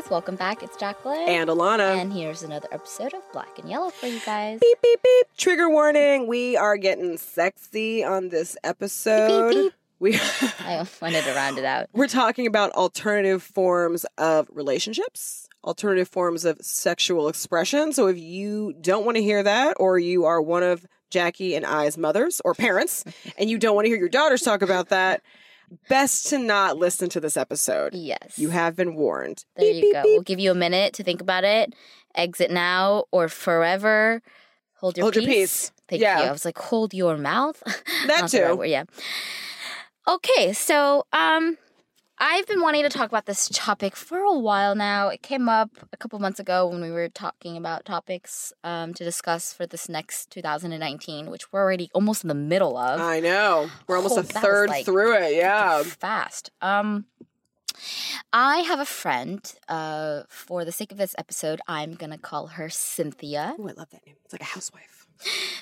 guys, welcome back. It's Jacklyn. And Alana. And here's another episode of Black and Yellow for you guys. beep, beep, beep. Trigger warning. We are getting sexy on this episode. beep. We I wanted to round it out. we're talking about alternative forms of relationships, alternative forms of sexual expression. So if you don't want to hear that, or you are one of Jackie and I's mothers or parents, and you don't want to hear your daughters talk about that, best to not listen to this episode. Yes. You have been warned. There Beep, you beep, go. beep. We'll give you a minute to think about it. Exit now or forever. Hold your Hold your peace. peace. Thank Yeah. you. I was like, hold your mouth. That right too. word, yeah. Okay, so um I've been wanting to talk about this topic for a while now. It came up a couple months ago when we were talking about topics um, to discuss for this next 2019, which we're already almost in the middle of. I know. We're almost Oh, a third like- through it. Yeah. fast. Um, I have a friend. Uh, for the sake of this episode, I'm gonna call her Cynthia. Oh, I love that name. It's like a housewife.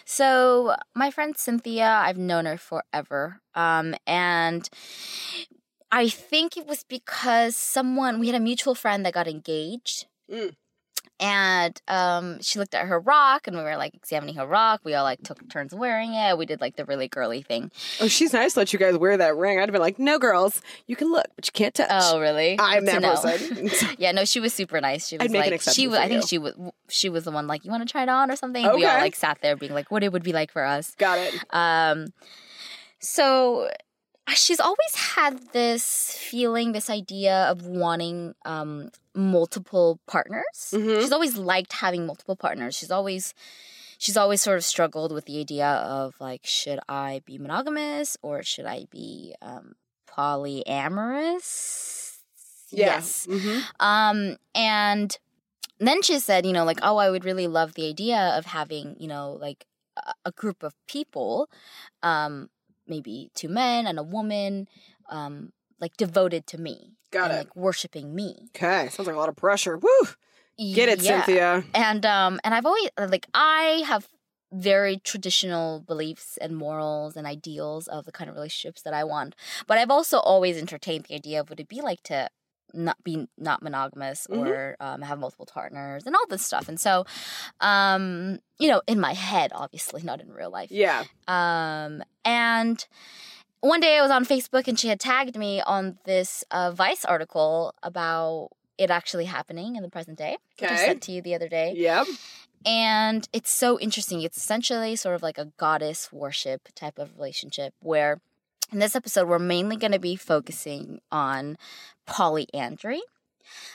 So my friend Cynthia, I've known her forever. Um, and I think it was because someone we had a mutual friend that got engaged. Mm. And um, she looked at her rock, and we were like examining her rock. We all like took turns wearing it. We did like the really girly thing. Oh, she's nice. to Let you guys wear that ring. I'd have been like, no, girls, you can look, but you can't touch. Oh, really? I'm Good that know. person. yeah, no, she was super nice. She was I'd make an like, exception she was. I think she was. She was the one like, you want to try it on or something. We all like sat there being like, what it would be like for us. Got it. Um, so she's always had this feeling, this idea of wanting um multiple partners. Mhm. She's always liked having multiple partners. She's always. She's always sort of struggled with the idea of like, should I be monogamous or should I be um, polyamorous? Yeah. Yes. Mhm. Um, and then she said, you know, like, oh, I would really love the idea of having, you know, like a, a group of people, um, maybe two men and a woman, um, like devoted to me. Got and, it. Like worshiping me. Okay. Sounds like a lot of pressure. Woo. Get it, Yeah. Cynthia. And um, and I've always like I have very traditional beliefs and morals and ideals of the kind of relationships that I want. But I've also always entertained the idea of what it'd be like to not be not monogamous Mhm. or um, have multiple partners and all this stuff. And so, um, you know, in my head, obviously, not in real life. Yeah. Um, and one day I was on Facebook and she had tagged me on this uh, Vice article about it actually happening in the present day. Which I Okay. sent to you the other day. Yep. And it's so interesting. It's essentially sort of like a goddess worship type of relationship where in this episode we're mainly going to be focusing on polyandry.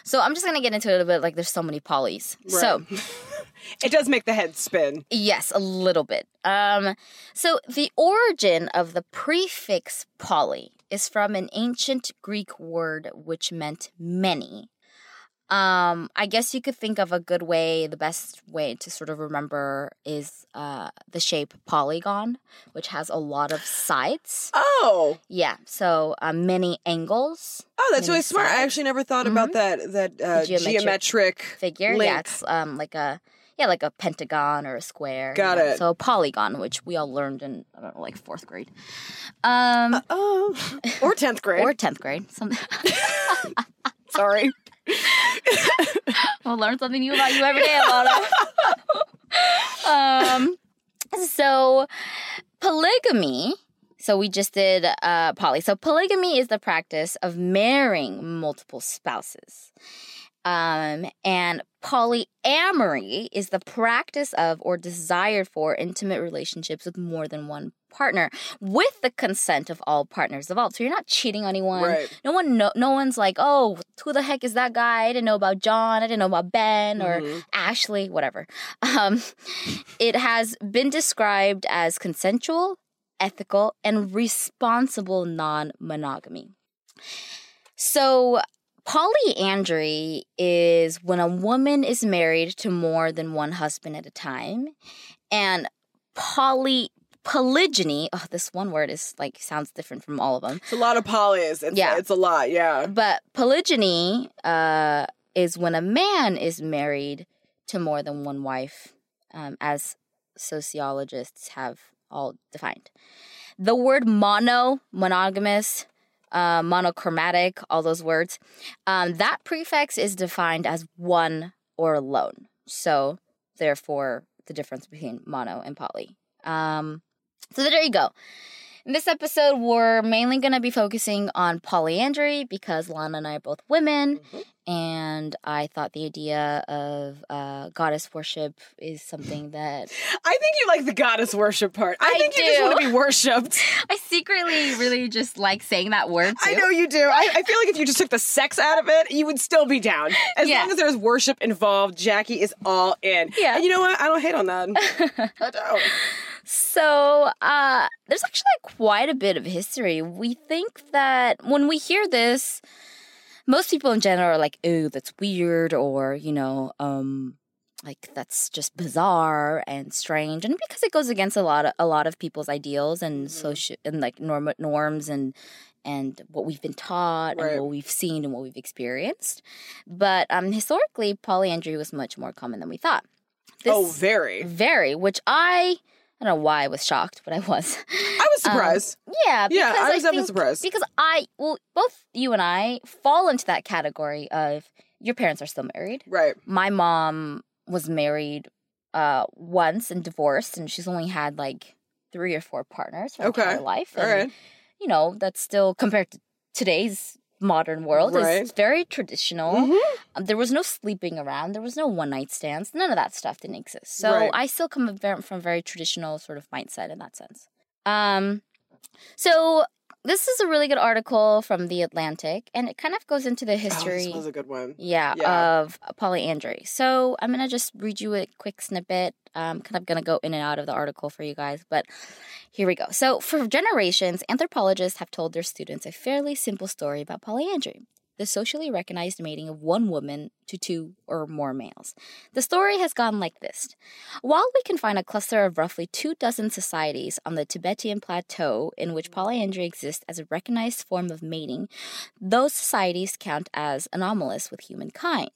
So I'm just going to get into it a little bit like there's so many polys. So, it does make the head spin. Yes, a little bit. Um, so the origin of the prefix poly is from an ancient Greek word which meant many. Um, I guess you could think of a good way, the best way to sort of remember is uh, the shape polygon, which has a lot of sides. Oh. Yeah, so uh, many angles. Oh, that's really smart. I actually never thought about that that uh, geometric geometric, figure. link. Yeah, it's um like a yeah, like a pentagon or a square. Got you know, it. So a polygon, which we all learned in I don't know, like fourth grade. Um Oh. Or 10th grade. or tenth grade. Something Sorry. we'll learn something new about you every day, Alana. um so polygamy so we just did uh, poly. So polygamy is the practice of marrying multiple spouses. Um, and polyamory is the practice of or desire for intimate relationships with more than one partner with the consent of all partners involved. So you're not cheating on anyone. Right. No one no, no one's like, "Oh, who the heck is that guy? I didn't know about John. I didn't know about Ben or Mhm. Ashley, whatever." Um, it has been described as consensual, ethical, and responsible non-monogamy. So, polyandry is when a woman is married to more than one husband at a time, and poly polygyny. Oh, this one word is like sounds different from all of them. It's a lot of polys. It's, Yeah. It's a lot. Yeah. But polygyny uh, is when a man is married to more than one wife, um, as sociologists have all defined. The word mono, monogamous, uh, monochromatic, all those words. Um, that prefix is defined as one or alone. So, therefore, the difference between mono and poly. Um, so, there you go. In this episode, we're mainly going to be focusing on polyandry because Lana and I are both women, Mm-hmm. And I thought the idea of uh, goddess worship is something that I think you like the goddess worship part. I, I think you just want to be worshipped. I secretly really just like saying that word too. I know you do. I, I feel like if you just took the sex out of it, you would still be down. As Yeah. long as there's worship involved, Jackie is all in. Yeah. And you know what? I don't hate on that. I don't. So, uh, there's actually quite a bit of history. We think that when we hear this, most people in general are like, "Ooh, that's weird," or you know, um, like that's just bizarre and strange, and because it goes against a lot of a lot of people's ideals and Mhm. social and like norm norms and and what we've been taught Right. and what we've seen and what we've experienced. But um, historically, polyandry was much more common than we thought. This, oh, very. very, which I I don't know why I was shocked, but I was. I was Um, surprised. yeah, yeah, I was definitely think- surprised. because I well, both you and I fall into that category of your parents are still married. right. My mom was married uh once and divorced, and she's only had like three or four partners for her entire life. All and, right. You know, that's still compared to today's modern world Right. is very traditional. Mhm. Um, there was no sleeping around. There was no one night stands. None of that stuff didn't exist. So Right. I still come from a very traditional sort of mindset in that sense. Um, so this is a really good article from the Atlantic, and it kind of goes into the Oh, history. this was a good one. yeah, Yeah. of polyandry. So I'm gonna just read you a quick snippet. Um, I'm kind of gonna go in and out of the article for you guys, but here we go. So for generations, anthropologists have told their students a fairly simple story about polyandry. The socially recognized mating of one woman to two or more males. The story has gone like this. While we can find a cluster of roughly two dozen societies on the Tibetan plateau in which polyandry exists as a recognized form of mating, those societies count as anomalous with humankind.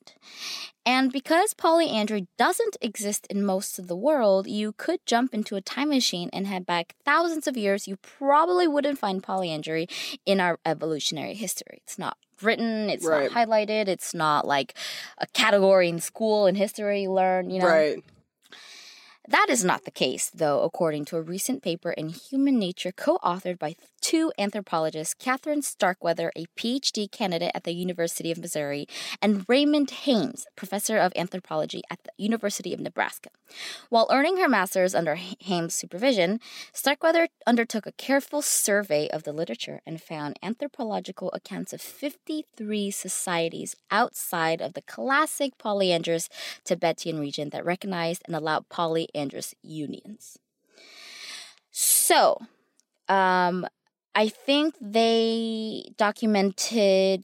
And because polyandry doesn't exist in most of the world, you could jump into a time machine and head back thousands of years. You probably wouldn't find polyandry in our evolutionary history. It's not written, it's Right. not highlighted, it's not like a category in school in history you learn, you know. Right. That is not the case, though, according to a recent paper in Human Nature co authored by two anthropologists, Catherine Starkweather, a PhD candidate at the University of Missouri, and Raymond Hames, professor of anthropology at the University of Nebraska. While earning her master's under Hames' supervision, Starkweather undertook a careful survey of the literature and found anthropological accounts of 53 societies outside of the classic polyandrous Tibetan region that recognized and allowed polyandrous unions. So, um, I think they documented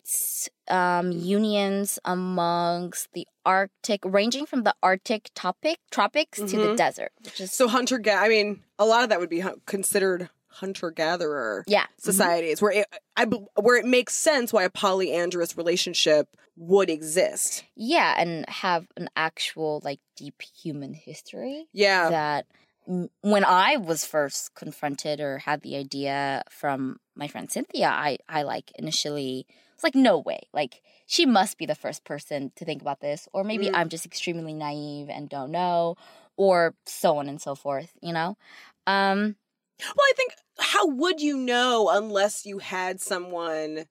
um, unions amongst the Arctic, ranging from the Arctic topic tropics to the Mhm. desert, which is So hunter I mean, a lot of that would be considered hunter gatherer yeah, societies where it I where it makes sense why a polyandrous relationship would exist. yeah, and have an actual like deep human history. Yeah. that m- when I was first confronted or had the idea from my friend Cynthia, I, I like initially was like, no way. Like, she must be the first person to think about this. Or maybe Mm. I'm just extremely naive and don't know, or so on and so forth, you know? Um, Well, I think how would you know unless you had someone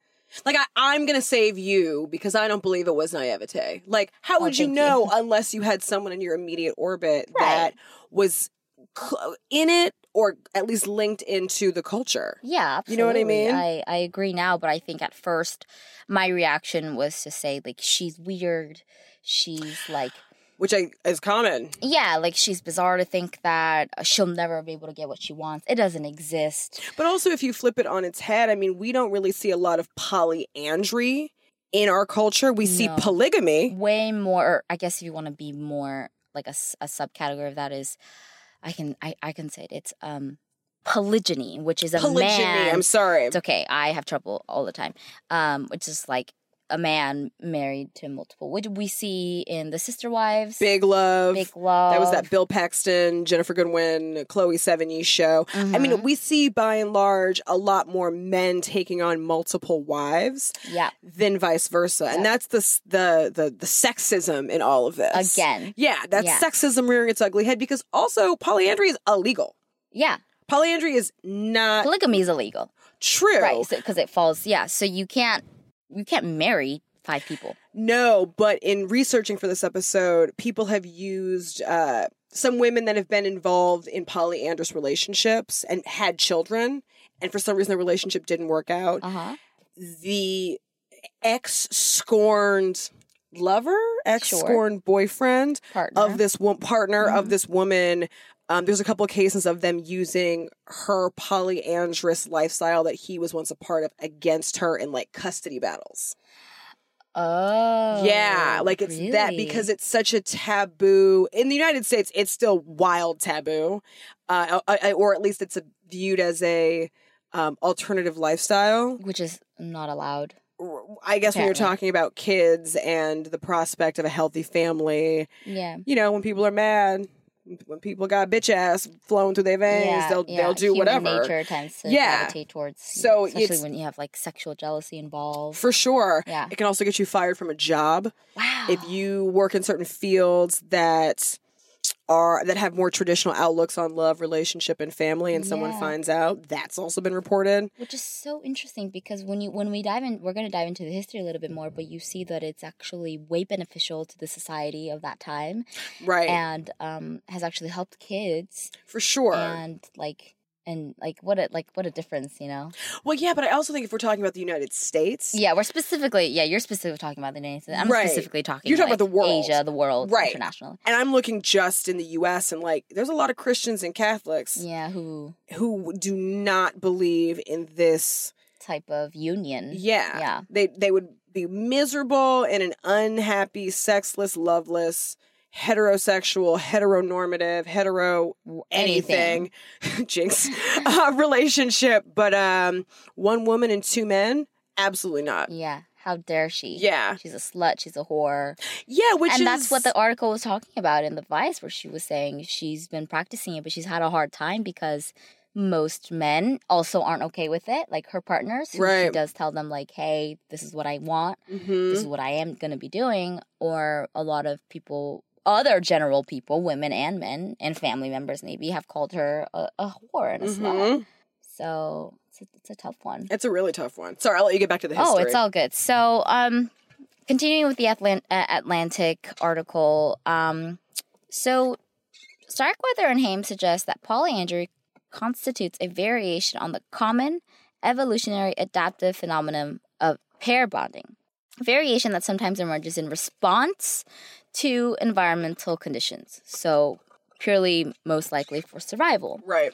like I, I'm gonna save you because I don't believe it was naivete. Like, how Oh, would you thank you. know unless you had someone in your immediate orbit Right. that was cl- in it or at least linked into the culture? yeah, You know what I mean? I, I agree now, but I think at first my reaction was to say, like, she's weird. She's like, Which I is common. yeah, like she's bizarre to think that she'll never be able to get what she wants. It doesn't exist. But also, if you flip it on its head, I mean, we don't really see a lot of polyandry in our culture. We see polygamy. Way more, or I guess if you want to be more like a subcategory of that is, I can I, I can say it. It's um polygyny, which is a Polygyny. man. I'm sorry. It's okay. I have trouble all the time. Um, which is like a man married to multiple, which we see in the Sister Wives, Big Love. Big Love. That was that Bill Paxton, Ginnifer Goodwin, Chloe Sevigny show. I Mm-hmm. mean, we see by and large a lot more men taking on multiple wives Yeah, than vice versa, and that's the the the the sexism in all of this. again. yeah, that's Yeah. sexism rearing its ugly head because also polyandry is illegal. Yeah, Polyandry is not polygamy is illegal, true. right? Because it falls. Yeah, so you can't you can't marry five people. No, but in researching for this episode, people have used uh, some women that have been involved in polyandrous relationships and had children, and for some reason the relationship didn't work out. Uh huh. The ex scorned lover, ex scorned boyfriend Partner. of this one partner of this woman. Um, there's a couple of cases of them using her polyandrous lifestyle that he was once a part of against her in like custody battles. Oh, Yeah, like it's that because it's such a taboo in the United States. It's still wild taboo, uh, uh, uh, or at least it's viewed as a um, alternative lifestyle. which is not allowed. I guess when you're talking about kids and the prospect of a healthy family, Yeah. you know, when people are mad, when people got bitch ass flowing through their veins, yeah, they'll yeah. they'll do Human whatever. Nature tends to Yeah. gravitate towards. So especially when you have like sexual jealousy involved. For sure. Yeah. It can also get you fired from a job. wow. if you work in certain fields that are that have more traditional outlooks on love, relationship, and family, and someone finds out, that's also been reported. which is so interesting because when you when we dive in we're going to dive into the history a little bit more but you see that it's actually way beneficial to the society of that time Right. and um has actually helped kids For sure. and like and like what a like what a difference you know well, yeah, but I also think if we're talking about the United States, yeah we're specifically yeah you're specifically talking about the United States i'm Right. specifically talking You're talking like, about the world. asia the world Right. international and I'm looking just in the US, and like, there's a lot of Christians and Catholics yeah who who do not believe in this. type of union Yeah. yeah They, they would be miserable in an unhappy, sexless, loveless, heterosexual, heteronormative, hetero anything, jinx, uh, relationship. But um, one woman and two men, absolutely not. yeah how dare she Yeah, she's a slut she's a whore yeah, which and is that's what the article was talking about in the Vice, where she was saying she's been practicing it, but she's had a hard time because most men also aren't okay with it. Like her partners, who she does tell them like, "Hey, this is what I want. Mhm. This is what I am going to be doing." Or a lot of people, other general people, women and men, and family members maybe have called her a, a whore and a slut. Mhm. So it's a, it's a tough one. It's a really tough one. Sorry, I'll let you get back to the history. Oh, it's all good. So, um, continuing with the Atlant- uh, Atlantic article, um, so Starkweather and Hames suggest that polyandry constitutes a variation on the common evolutionary adaptive phenomenon of pair bonding, a variation that sometimes emerges in response to environmental conditions. So, purely most likely for survival. right.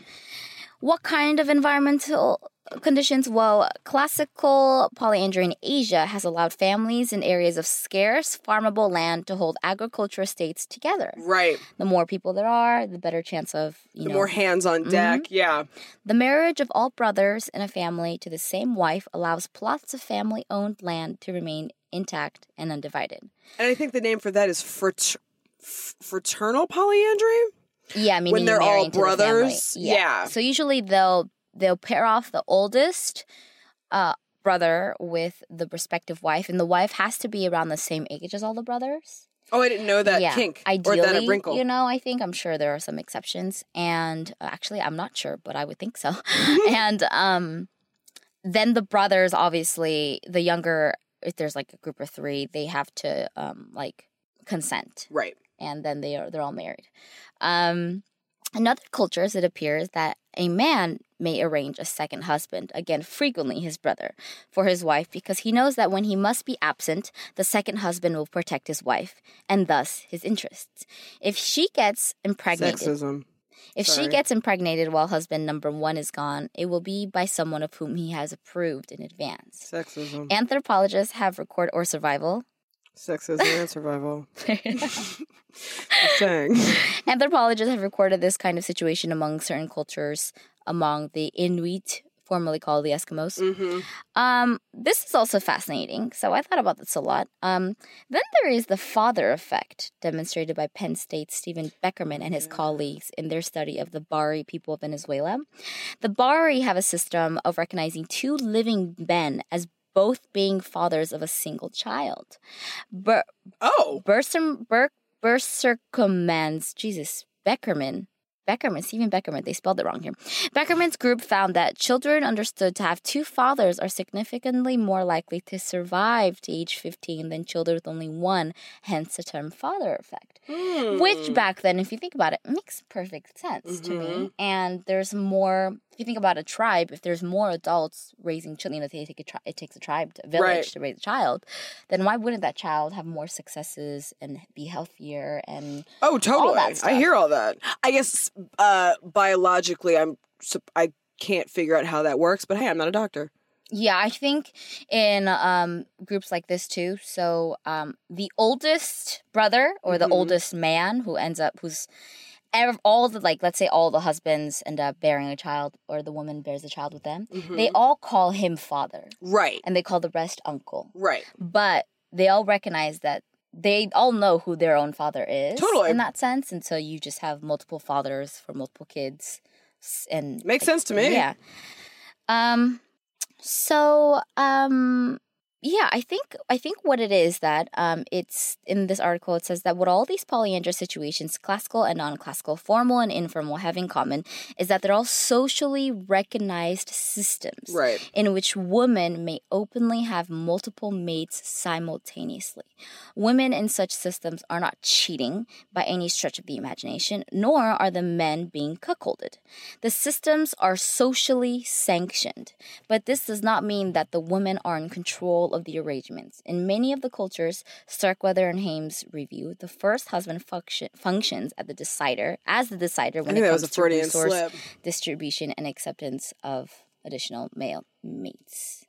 What kind of environmental conditions? Well, classical polyandry in Asia has allowed families in areas of scarce farmable land to hold agriculture estates together. Right. The more people there are, the better chance of, you The know, more hands on mm-hmm. deck. Yeah. the marriage of all brothers in a family to the same wife allows plots of family owned land to remain intact and undivided. And I think the name for that is frater- fraternal polyandry. Yeah, meaning when they're all to the brothers? Yeah. So usually they'll they'll pair off the oldest uh, brother with the respective wife, and the wife has to be around the same age as all the brothers. Oh, I didn't know that yeah, kink ideally, or that a wrinkle. you know, I think I'm sure there are some exceptions, and uh, actually, I'm not sure, but I would think so. and um, then the brothers, obviously, the younger, if there's like a group of three, they have to um, like consent right. and then they are they're all married. Um, in other cultures, it appears that a man may arrange a second husband, again, frequently his brother, for his wife because he knows that when he must be absent, the second husband will protect his wife and thus his interests. If she gets impregnated, Sexism. If she gets impregnated while husband number one is gone, it will be by someone of whom he has approved in advance. Sexism. Anthropologists have recorded or survival. Sexism and survival. Saying. Anthropologists have recorded this kind of situation among certain cultures, among the Inuit formerly called the Eskimos. Mm-hmm. Um, this is also fascinating. So I thought about this a lot. Um, then there is the father effect demonstrated by Penn State's Stephen Beckerman and his colleagues in their study of the Bari people of Venezuela. The Bari have a system of recognizing two living men as both being fathers of a single child. Ber- Oh, Berser, Ber- Jesus Beckerman. Beckerman, Stephen Beckerman, they spelled it wrong here. Beckerman's group found that children understood to have two fathers are significantly more likely to survive to age 15 than children with only one, hence the term father effect. Hmm. Which back then, if you think about it, makes perfect sense to me. And there's more, if you think about a tribe, if there's more adults raising children, they take a tri- it takes a tribe, to, a village Right. to raise a child, then why wouldn't that child have more successes and be healthier and Oh, totally. I hear all that. I guess uh, biologically, I'm I can't figure out how that works. But hey, I'm not a doctor. Yeah, I think in um, groups like this too. So um, the oldest brother or the Mhm. oldest man who ends up who's all the like let's say all the husbands end up bearing a child or the woman bears a child with them. They all call him father Right. and they call the rest uncle. Right. But they all recognize that they all know who their own father is Totally. in that sense and so you just have multiple fathers for multiple kids and Makes sense to me. yeah. Um so um yeah, I think I think what it is that um it's in this article it says that what all these polyandrous situations, classical and non-classical, formal and informal have in common is that they're all socially recognized systems Right. in which women may openly have multiple mates simultaneously. Women in such systems are not cheating by any stretch of the imagination, nor are the men being cuckolded. The systems are socially sanctioned, but this does not mean that the women are in control of the arrangements. In many of the cultures, Starkweather and Hames review, the first husband function, functions at the decider as the decider when it comes was a to resource slip. distribution and acceptance of additional male mates.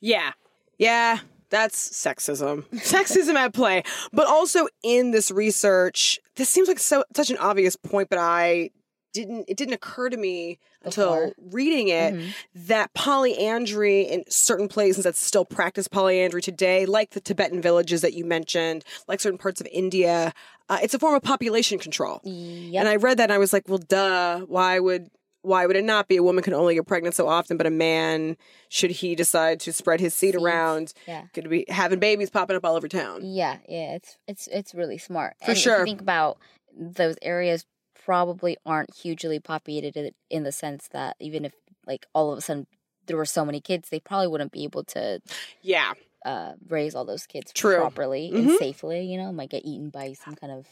Yeah. Yeah. That's sexism. sexism at play. But also in this research, this seems like so such an obvious point, but I didn't it didn't occur to me until reading it Mhm. that polyandry in certain places that still practice polyandry today, like the Tibetan villages that you mentioned, like certain parts of India, uh, it's a form of population control. Yep. And I read that and I was like, well, duh. Why would why would it not be? A woman can only get pregnant so often, but a man, should he decide to spread his seed Seeds. around, yeah. could be having babies popping up all over town. Yeah, yeah, it's it's it's really smart. For and sure. you think about those areas probably aren't hugely populated in- the sense that even if like all of a sudden there were so many kids, they probably wouldn't be able to Yeah. Uh, raise all those kids True. properly Mhm. and safely. You know, might get eaten by some kind of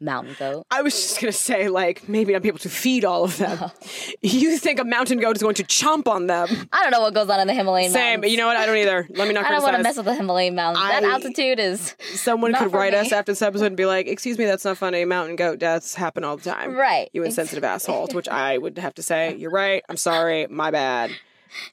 mountain goat. I was just gonna say, like, maybe not be able to feed all of them. You think a mountain goat is going to chomp on them? I don't know what goes on in the Himalayan Same, mountains. but you know what? I don't either. Let me not I don't want to mess with the Himalayan mountains. that altitude is Someone could write me. us after this episode and be like, "Excuse me, that's not funny. Mountain goat deaths happen all the time." right. You insensitive asshole. To which I would have to say, "You're right. I'm sorry. My bad.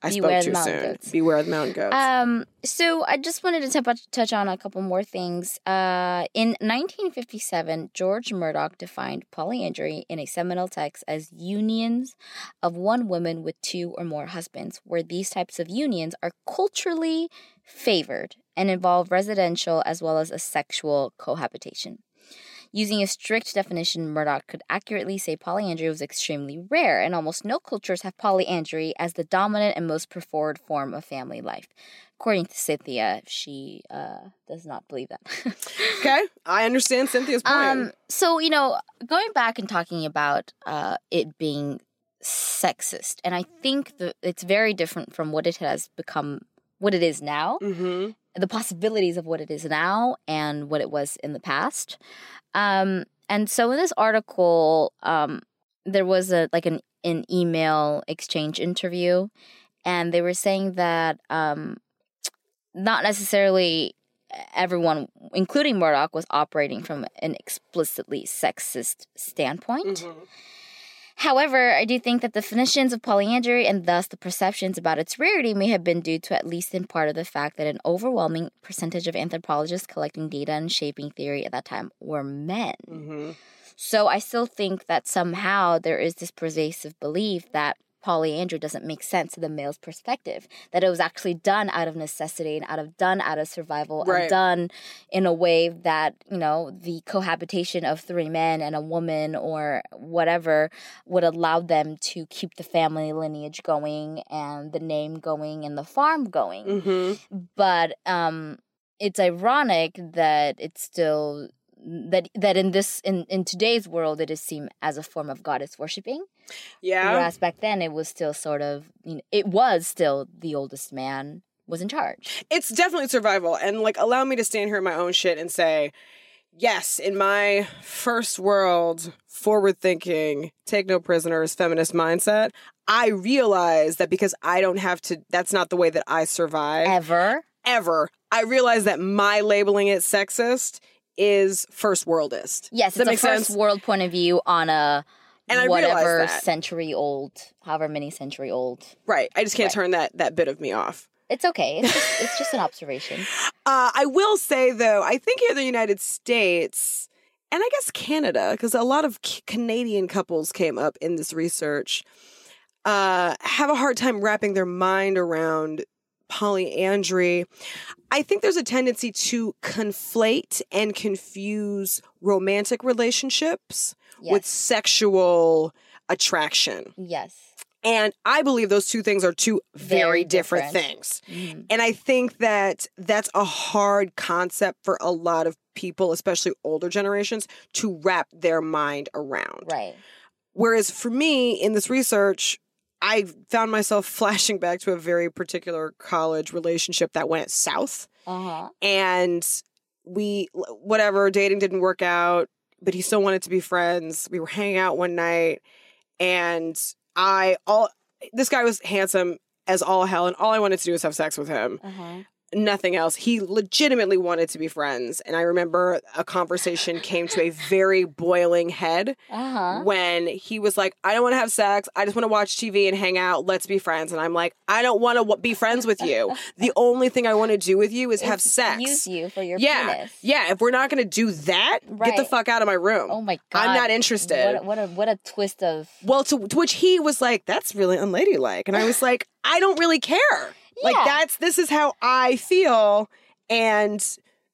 I Beware spoke the too mountain soon. goats. Beware of the mountain goats." Um, so I just wanted to touch touch on a couple more things. Uh, in 1957, George Murdock defined polyandry in a seminal text as unions of one woman with two or more husbands, where these types of unions are culturally favored and involve residential as well as a sexual cohabitation. Using a strict definition, Murdock could accurately say polyandry was extremely rare, and almost no cultures have polyandry as the dominant and most preferred form of family life. According to Cynthia, she uh, does not believe that. okay, I understand Cynthia's point. um, so, you know, going back and talking about uh, it being sexist, and I think that it's very different from what it has become, what it is now mm-hmm. the possibilities of what it is now and what it was in the past. Um, and so in this article, um, there was a like an an email exchange interview, and they were saying that um, not necessarily everyone, including Murdock, was operating from an explicitly sexist standpoint. Mm-hmm. However, I do think that the definitions of polyandry and thus the perceptions about its rarity may have been due to at least in part of the fact that an overwhelming percentage of anthropologists collecting data and shaping theory at that time were men. Mm-hmm. So I still think that somehow there is this pervasive belief that polyandry doesn't make sense to the male's perspective. That it was actually done out of necessity and out of done out of survival Right. and done in a way that, you know, the cohabitation of three men and a woman or whatever would allow them to keep the family lineage going and the name going and the farm going hmm but um it's ironic that it's still that that in this in in today's world it is seen as a form of goddess worshiping Yeah. whereas back then it was still sort of you know, it was still the oldest man was in charge It's definitely survival. And like, allow me to stand here in my own shit and say, yes, in my first world, forward thinking, take no prisoners, feminist mindset, I realize that because I don't have to, that's not the way that I survive ever ever. I realize that my labeling it sexist is first worldist. yes Does it's a first sense? world point of view on a And whatever century old however many century old Right. I just can't Right. turn that that bit of me off. it's okay it's just, it's just an observation Uh, I will say though, I think here in the United States, and I guess Canada, because a lot of Canadian couples came up in this research, uh, have a hard time wrapping their mind around polyandry. I think there's a tendency to conflate and confuse romantic relationships yes with sexual attraction. yes And I believe those two things are two very, Very different, different. things. Mhm. And I think that that's a hard concept for a lot of people, especially older generations, to wrap their mind around. right Whereas for me, in this research, I found myself flashing back to a very particular college relationship that went south. uh-huh And we, whatever, dating didn't work out, but he still wanted to be friends. We were hanging out one night, and I, all, this guy was handsome as all hell, and all I wanted to do was have sex with him uh-huh nothing else. He legitimately wanted to be friends. And I remember a conversation came to a very boiling head uh-huh when he was like, I don't want to have sex. I just want to watch TV and hang out. Let's be friends. And I'm like, I don't want to w- be friends with you. The only thing I want to do with you is have sex. use you for your yeah. penis. Yeah. If we're not going to do that, get the fuck out of my room. Oh my god. I'm not interested. What a, what a what a twist of Well, to, to which he was like, "That's really unladylike," and I was like, "I don't really care. Like that's this is how I feel." And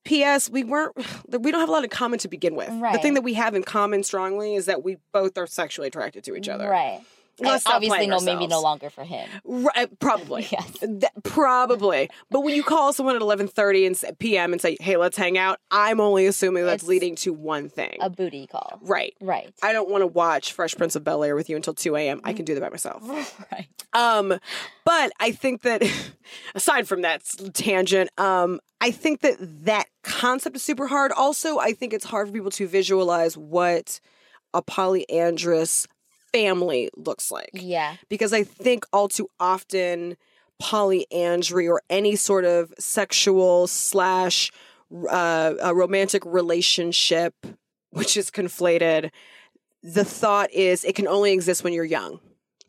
P.S. We weren't. We don't have a lot in common to begin with. The thing that we have in common strongly is that we both are sexually attracted to each other. Right. And obviously no maybe no longer for him. Right, probably. Yes. That- probably. But when you call someone at 11:30 and p.m. and say, "Hey, let's hang out," I'm only assuming that's It's leading to one thing. A booty call. right. Right. I don't want to watch Fresh Prince of Bel Air with you until 2 a.m. I can do that by myself. right. Um, but I think that aside from that tangent, um, I think that that concept is super hard. Also, I think it's hard for people to visualize what a polyandrous family looks like Yeah. because I think all too often polyandry or any sort of sexual slash uh, a romantic relationship, which is conflated, the thought is it can only exist when you're young.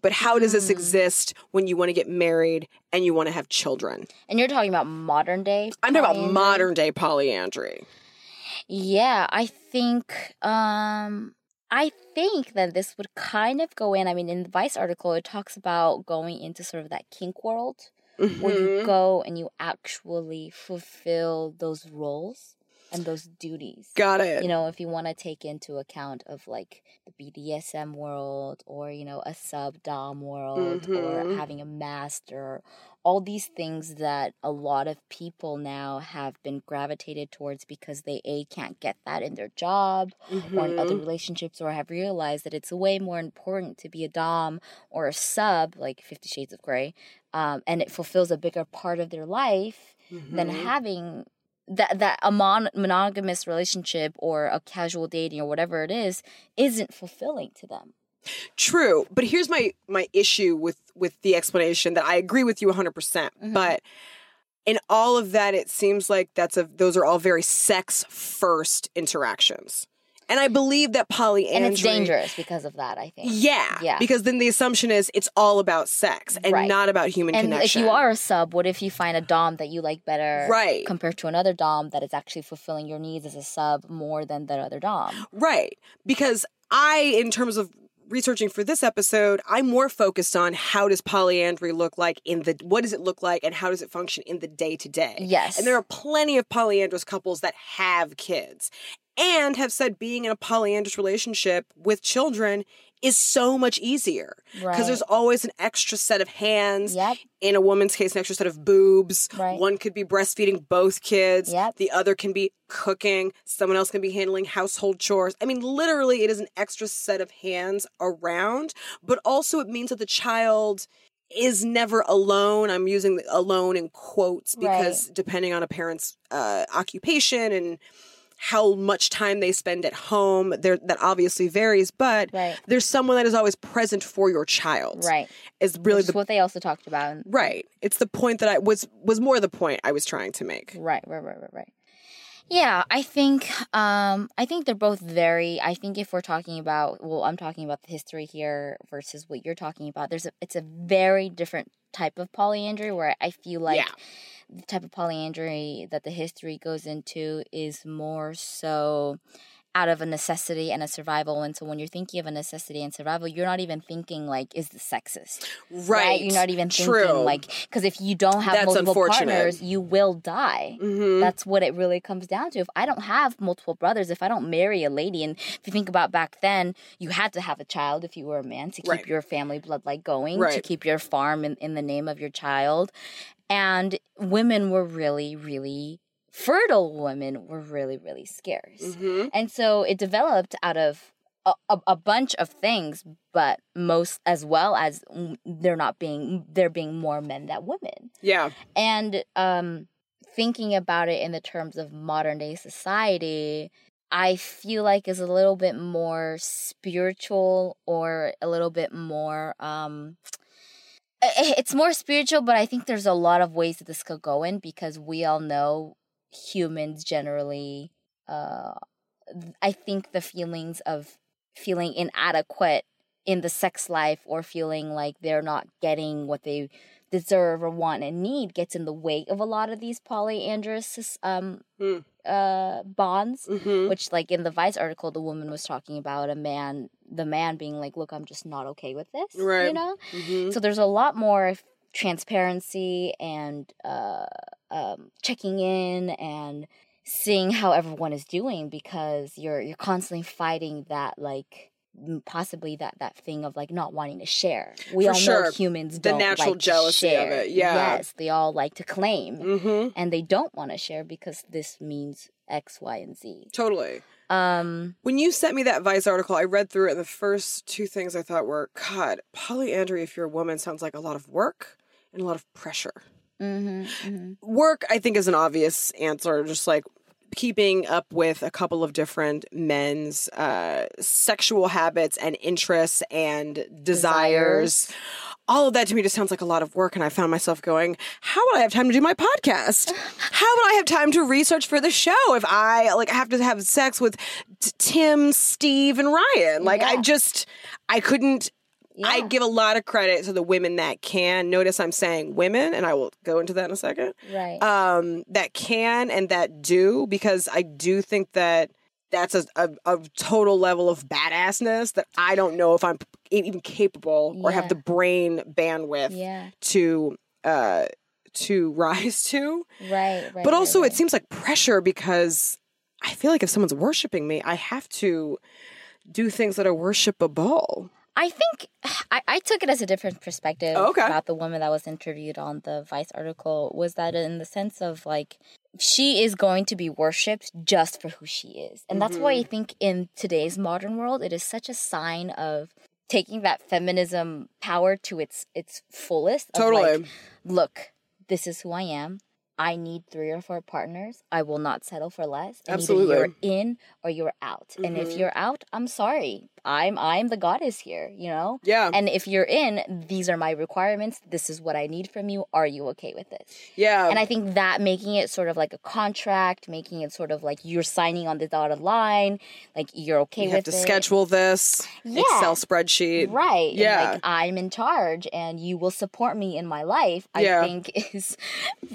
But how does this Mm. exist when you want to get married and you want to have children? And you're talking about modern day. I'm talking about modern day polyandry. Yeah, I think um I think that this would kind of go in. I mean, in the Vice article, it talks about going into sort of that kink world where you Mhm. go and you actually fulfill those roles and those duties. Got it. You know, if you want to take into account of like the BDSM world or, you know, a sub dom world or Mhm. having a master, all these things that a lot of people now have been gravitated towards because they A can't get that in their job or in other Mhm. relationships or have realized that it's way more important to be a dom or a sub like 50 shades of gray um, and it fulfills a bigger part of their life than Mhm. having that that a mon- monogamous relationship or a casual dating or whatever it is isn't fulfilling to them True, but here's my my issue with with the explanation that I agree with you 100%. percent Mhm. But in all of that it seems like that's a those are all very sex first interactions. And I believe that polyandry and it's dangerous because of that i think Yeah. Yeah. Because then the assumption is it's all about sex and Right. not about human and connection. if you are a sub what if you find a dom that you like better Right. compared to another dom that is actually fulfilling your needs as a sub more than that other dom Right. Because I, in terms of researching for this episode, I'm more focused on how does polyandry look like in the what does it look like and how does it function in the day to day. Yes. And there are plenty of polyandrous couples that have kids and have said being in a polyandrous relationship with children is so much easier because Right. there's always an extra set of hands. Yep. In a woman's case, an extra set of boobs. Right. One could be breastfeeding both kids. Yep. The other can be cooking. Someone else can be handling household chores. I mean, literally, it is an extra set of hands around, but also it means that the child is never alone. I'm using alone in quotes because depending on a parent's uh, occupation and how much time they spend at home, there that obviously varies. But Right. there's someone that is always present for your child. Right. Is really the is what they also talked about. right. It's the point that I was was more the point I was trying to make. Right, right, right, right, right. Yeah, I think um I think they're both very I think if we're talking about well, I'm talking about the history here versus what you're talking about, there's a it's a very different type of polyandry where I feel like Yeah. The type of polyandry that the history goes into is more so out of a necessity and a survival. And so when you're thinking of a necessity and survival, you're not even thinking like, is this sexist? Right. You're not even thinking True. like, because if you don't have That's multiple partners, you will die. Mhm. That's what it really comes down to. If I don't have multiple brothers, if I don't marry a lady, and if you think about back then, you had to have a child if you were a man to keep Right. your family bloodline going, to keep your farm in, in the name of your child. And women were really, really fertile women were really, really scarce. Mhm. And so it developed out of a, a, a bunch of things, but most as well as there not being there being more men than women. Yeah. And um, thinking about it in the terms of modern day society, I feel like is a little bit more spiritual or a little bit more. Um, it's more spiritual, but I think there's a lot of ways that this could go in because we all know humans generally. Uh, I think the feelings of feeling inadequate in the sex life or feeling like they're not getting what they deserve or want and need gets in the way of a lot of these polyandrous um Hmm. Uh bonds Mhm. which like in the vice article the woman was talking about a man the man being like look i'm just not okay with this right? you know Mhm. so there's a lot more transparency and uh, um, checking in and seeing how everyone is doing because you're you're constantly fighting that like possibly that that thing of like not wanting to share. We For all know humans The don't natural like jealousy of it, yeah. Yes, they all like to claim Mhm. and they don't want to share because this means X, Y, and Z. Totally. Um, When you sent me that Vice article, I read through it, and the first two things I thought were, God, polyandry, if you're a woman, sounds like a lot of work and a lot of pressure. mhm, mhm. Work, I think, is an obvious answer, just like keeping up with a couple of different men's uh, sexual habits and interests and desires. All of that to me just sounds like a lot of work, and I found myself going, "How would I have time to do my podcast? How would I have time to research for the show if I like have to have sex with t- Tim, Steve, and Ryan? Like, I just, I couldn't I give a lot of credit to the women that can. Notice I'm saying women, and I will go into that in a second. right. Um, that can and that do, because I do think that that's a, a, a total level of badassness that I don't know if I'm even capable or have the brain bandwidth yeah. to uh to rise to. Right. Right. But right, also, right. it seems like pressure because I feel like if someone's worshiping me, I have to do things that are worshipable. I think I, I took it as a different perspective Oh, okay. about the woman that was interviewed on the Vice article was that in the sense of like she is going to be worshipped just for who she is. And that's why I Mm-hmm. think in today's modern world it is such a sign of taking that feminism power to its its fullest. Totally. like, look, this is who I am. I need three or four partners. I will not settle for less. And Absolutely. Either you're in or you're out. And if Mhm. you're out, I'm sorry. I'm I'm the goddess here, you know? Yeah. And if you're in, these are my requirements. This is what I need from you. Are you okay with this? yeah. And I think that making it sort of like a contract, making it sort of like you're signing on the dotted line, like you're okay with it. you with have to it. schedule this Yeah. Excel spreadsheet. Right. Yeah. like I'm in charge and you will support me in my life, I Yeah. think is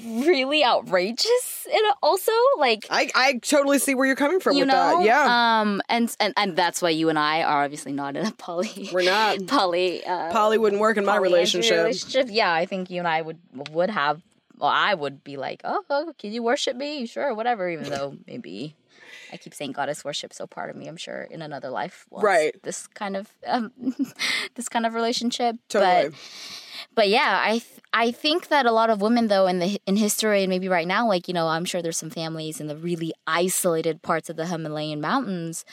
really outrageous. And also like I, I totally see where you're coming from you with know that. Yeah. um and and and that's why you and i are obviously not in a poly. We're not. poly. Uh, Polly wouldn't work in my relationship. relationship. Yeah, I think you and I would would have. Well, I would be like, oh, oh, can you worship me? Sure, whatever. Even though maybe I keep saying goddess worship, so part of me, I'm sure, in another life, Right. This kind of um, this kind of relationship, Totally. but but yeah, I th- I think that a lot of women though in the in history and maybe right now, like you know, I'm sure there's some families in the really isolated parts of the Himalayan mountains.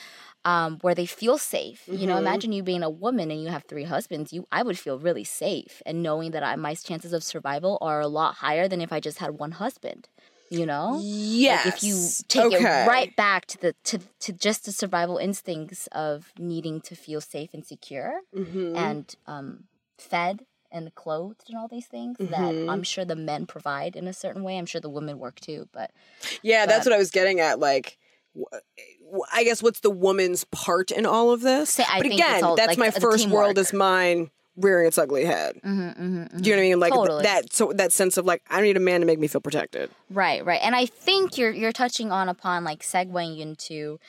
Um, where they feel safe, you know. Mhm. Imagine you being a woman and you have three husbands. You, I would feel really safe, and knowing that I, my chances of survival are a lot higher than if I just had one husband. You know, Yes. like if you take okay. it right back to the to to just the survival instincts of needing to feel safe and secure, Mhm. and um, fed and clothed and all these things Mhm. that I'm sure the men provide in a certain way. I'm sure the women work too, but Yeah, that's what I was getting at. Like, I guess what's the woman's part in all of this? I but again, all, that's like, my first world is mine rearing its ugly head. mm-hmm, mm-hmm, Do you know what I mean? Like Totally. that. So that sense of like, I need a man to make me feel protected. Right, right. And I think you're you're touching on upon like segueing into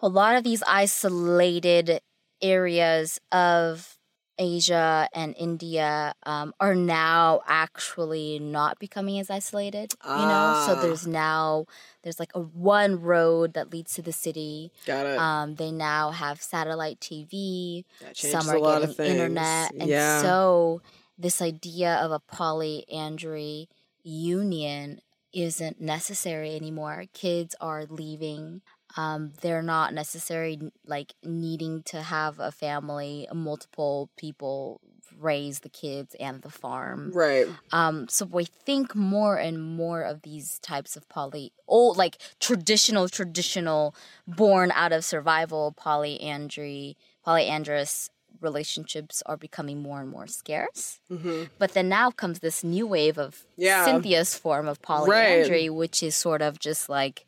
a lot of these isolated areas of Asia and India um, are now actually not becoming as isolated. You know, so Ah. there's now there's like a one road that leads to the city. Got it. Um, they now have satellite TV. Some are getting internet, and yeah. so this idea of a polyandry union isn't necessary anymore. Kids are leaving. Um, they're not necessary like needing to have a family, multiple people raise the kids and the farm. right. Um, so I think more and more of these types of poly, old like traditional, traditional, born out of survival polyandry, polyandrous relationships are becoming more and more scarce. hmm But then now comes this new wave of Yeah. Cynthia's form of polyandry, which is sort of just like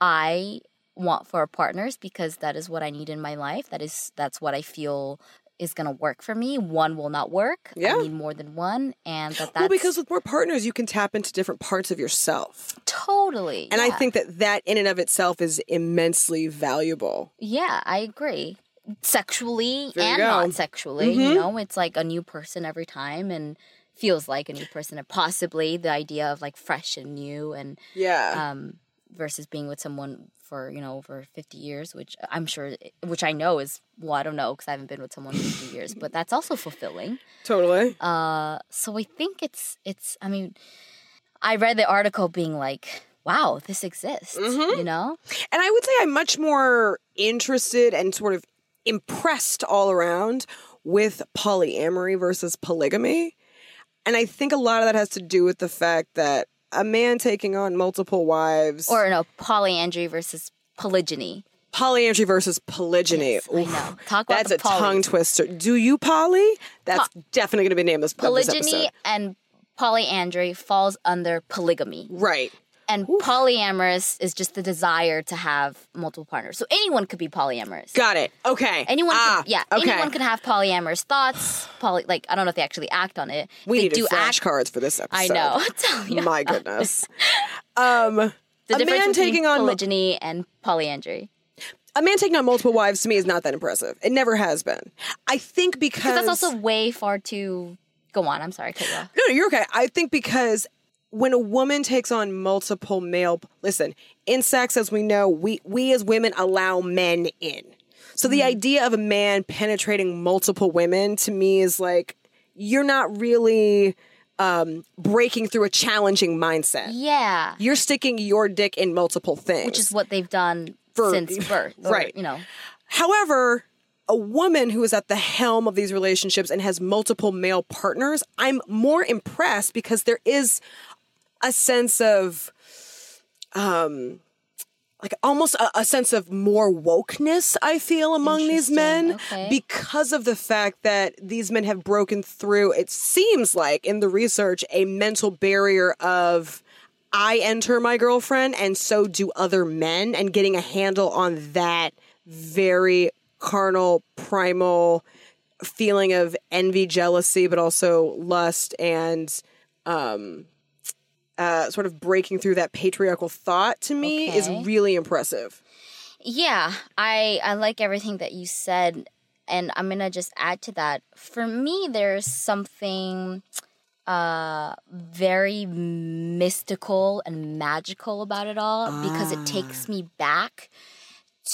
I want four partners because that is what I need in my life. That is that's what I feel is going to work for me. One will not work. Yeah. I need more than one, and that that's Well, because with more partners, you can tap into different parts of yourself, totally. and I think that that in and of itself is immensely valuable. yeah, I agree. Sexually and go. not sexually, Mhm. you know, it's like a new person every time, and feels like a new person, and possibly the idea of like fresh and new and Yeah. um, versus being with someone for you know over 50 years which i'm sure which i know is well i don't know because i haven't been with someone for 50 years but that's also fulfilling totally. uh, so i think it's it's i mean i read the article being like wow this exists Mhm. you know And I would say I'm much more interested and sort of impressed all around with polyamory versus polygamy. And I think a lot of that has to do with the fact that a man taking on multiple wives or no polyandry versus polygyny polyandry versus polygyny. Yes, I know. Talk about That's a poly. tongue twister. Do you poly? That's definitely going to be named this of this polygyny and polyandry falls under polygamy Right. And polyamorous is just the desire to have multiple partners so anyone could be polyamorous Got it. Okay. Anyone, ah, can, yeah, Okay. anyone can have polyamorous thoughts. Poly, like I don't know if they actually act on it. we they needed do act. flashcards for this episode. I know. My goodness. Um, the a difference man taking on polygyny and polyandry. a man taking on multiple wives to me is not that impressive. It never has been. I think because Because that's also way far too. Go on. I'm sorry, off. no, no, you're okay. I think because when a woman takes on multiple male, listen, in sex, as we know, we we as women allow men in. So the idea of a man penetrating multiple women to me is like you're not really um, breaking through a challenging mindset. Yeah, You're sticking your dick in multiple things, which is what they've done For- since birth. or, right. You know. However, a woman who is at the helm of these relationships and has multiple male partners, I'm more impressed because there is a sense of um like almost a, a sense of more wokeness I feel among these men okay. because of the fact that these men have broken through it seems like in the research a mental barrier of I enter my girlfriend and so do other men and getting a handle on that very carnal primal feeling of envy jealousy but also lust and um uh, sort of breaking through that patriarchal thought to me is really impressive Yeah, I I like everything that you said, and I'm gonna just add to that. For me, there's something uh very mystical and magical about it all because it takes me back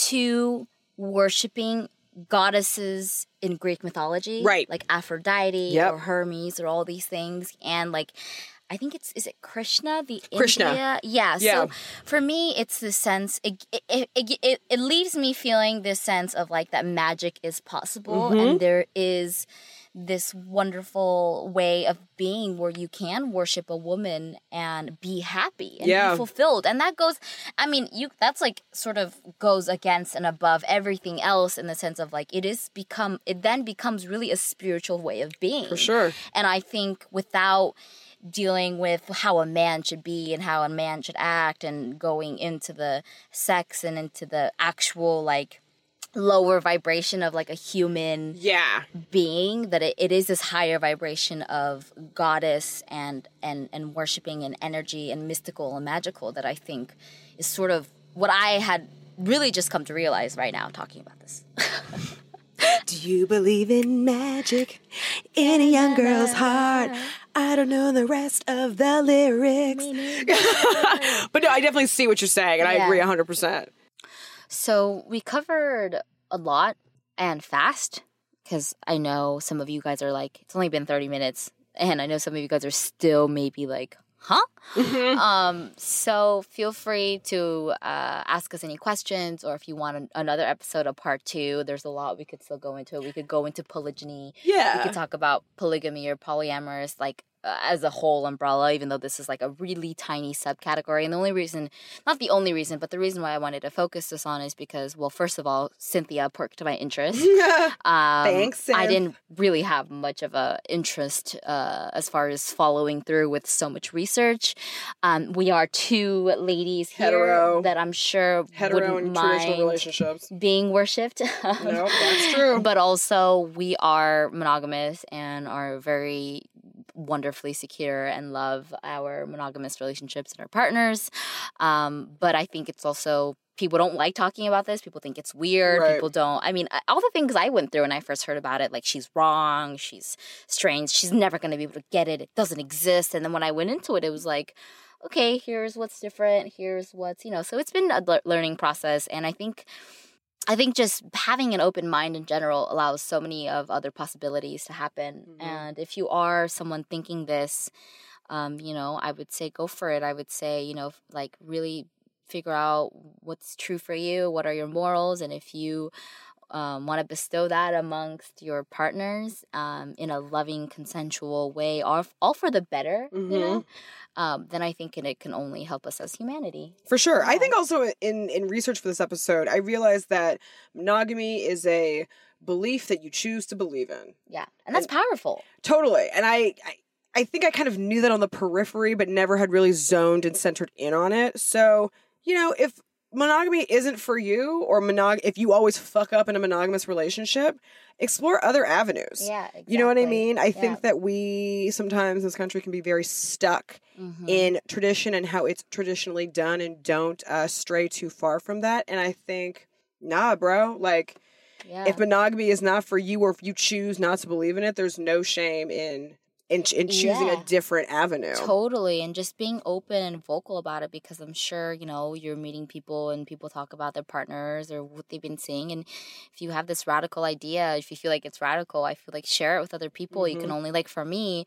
to worshiping goddesses in Greek mythology, Right. Like Aphrodite Yep. or Hermes or all these things, and like. I think it's is it Krishna the Krishna. India? Yeah. Yeah. So for me, it's the sense it it, it it it leaves me feeling this sense of like that magic is possible Mm-hmm. and there is this wonderful way of being where you can worship a woman and be happy and Yeah. be fulfilled and that goes i mean you that's like sort of goes against and above everything else in the sense of like it is become it then becomes really a spiritual way of being For sure. and I think without dealing with how a man should be and how a man should act and going into the sex and into the actual like lower vibration of like a human Yeah. being that it, it is this higher vibration of goddess and and and worshiping and energy and mystical and magical that I think is sort of what I had really just come to realize right now talking about this. Do you believe in magic in a young girl's heart? I don't know the rest of the lyrics. but no, I definitely see what you're saying, and I agree 100%. So we covered a lot and fast because I know some of you guys are like, it's only been 30 minutes. And I know some of you guys are still maybe like, huh? Um, so feel free to uh, ask us any questions or if you want an- another episode of part two, there's a lot we could still go into. We could go into polygyny. Yeah. We could talk about polygamy or polyamorous, like as a whole umbrella, even though this is like a really tiny subcategory. And the only reason, not the only reason, but the reason why I wanted to focus this on is because, well, first of all, Cynthia perked my interest. Um, Thanks, I didn't really have much of a interest uh, as far as following through with so much research. Um, we are two ladies here Hetero. that I'm sure Hetero wouldn't and mind relationships. being worshipped. No, that's true. but also we are monogamous and are very wonderfully secure and love our monogamous relationships and our partners. Um, but I think it's also people don't like talking about this. People think it's weird. Right. People don't. I mean, all the things I went through when I first heard about it, like she's wrong, she's strange, she's never going to be able to get it. It doesn't exist. And then when I went into it, it was like. Okay, here's what's different. Here's what's, you know, so it's been a learning process. And I think I think just having an open mind in general allows so many of other possibilities to happen. Mhm. And if you are someone thinking this, um, you know, I would say go for it. I would say, you know, like really figure out what's true for you, what are your morals, and if you um, want to bestow that amongst your partners um, in a loving, consensual way, all, all for the better, you know, um, then I think it, it can only help us as humanity. For sure. I think also in in research for this episode, I realized that monogamy is a belief that you choose to believe in. Yeah, and that's powerful. Totally. And I, I I think I kind of knew that on the periphery, but never had really zoned and centered in on it. So, you know, if monogamy isn't for you, or monog if you always fuck up in a monogamous relationship, explore other avenues. Yeah, exactly. You know what I mean? I Yeah. think that we sometimes in this country can be very stuck Mhm. in tradition and how it's traditionally done and don't uh, stray too far from that. And I think, nah, bro, like yeah. if monogamy is not for you or if you choose not to believe in it, there's no shame in in, in choosing Yeah. a different avenue. Totally, and just being open and vocal about it because I'm sure, you know, you're meeting people and people talk about their partners or what they've been seeing. And if you have this radical idea, if you feel like it's radical, I feel like share it with other people. You can mm-hmm. only, like, for me,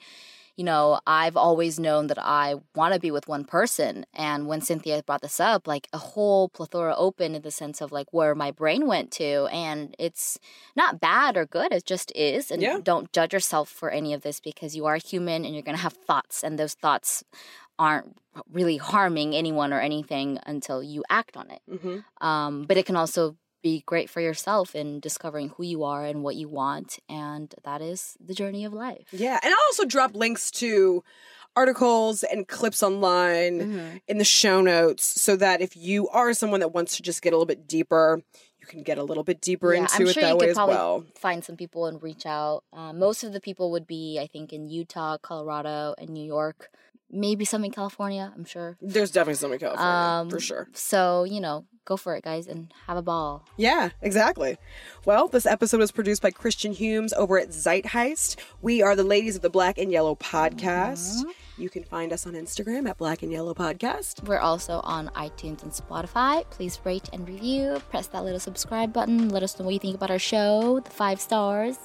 you know, I've always known that I want to be with one person. And when Cynthia brought this up, like a whole plethora opened in the sense of like where my brain went to. And it's not bad or good, it just is. And Yeah. don't judge yourself for any of this because you are human and you're going to have thoughts. And those thoughts aren't really harming anyone or anything until you act on it. hmm Um, but it can also be great for yourself in discovering who you are and what you want. And that is the journey of life. Yeah, and I'll also drop links to articles and clips online Mhm. in the show notes so that if you are someone that wants to just get a little bit deeper, you can get a little bit deeper Yeah, into I'm it sure that you way could as well. find some people and reach out. Uh, most of the people would be, I think, in Utah, Colorado, and New York. Maybe some in California. I'm sure. There's definitely some in California Um, for sure. So you know, go for it, guys, and have a ball. Yeah, exactly. Well, this episode was produced by Christian Hames over at Zeitgeist. We are the ladies of the Black and Yellow podcast. You can find us on Instagram at Black and Yellow Podcast. We're also on iTunes and Spotify. Please rate and review. Press that little subscribe button. Let us know what you think about our show, the five stars.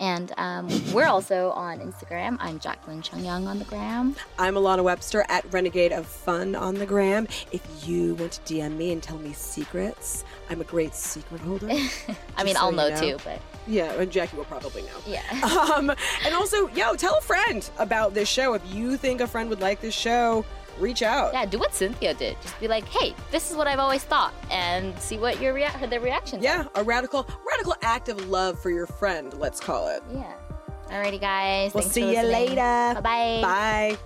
And um, we're also on Instagram. I'm Jacklyn Chung Young on the gram. I'm Alana Webster at Renegade of Fun on the gram. If you want to DM me and tell me secrets, I'm a great secret holder. I mean, so I'll know, know. too, but yeah, and Jackie will probably know. yeah. Um, and also, yo, tell a friend about this show. If you think a friend would like this show, reach out. yeah, do what Cynthia did. Just be like, hey, this is what I've always thought, and see what your rea- their reactions. are. Yeah, a radical, radical act of love for your friend. Let's call it. Yeah. Alrighty, guys. We'll Thanks see you later. Bye-bye. Bye.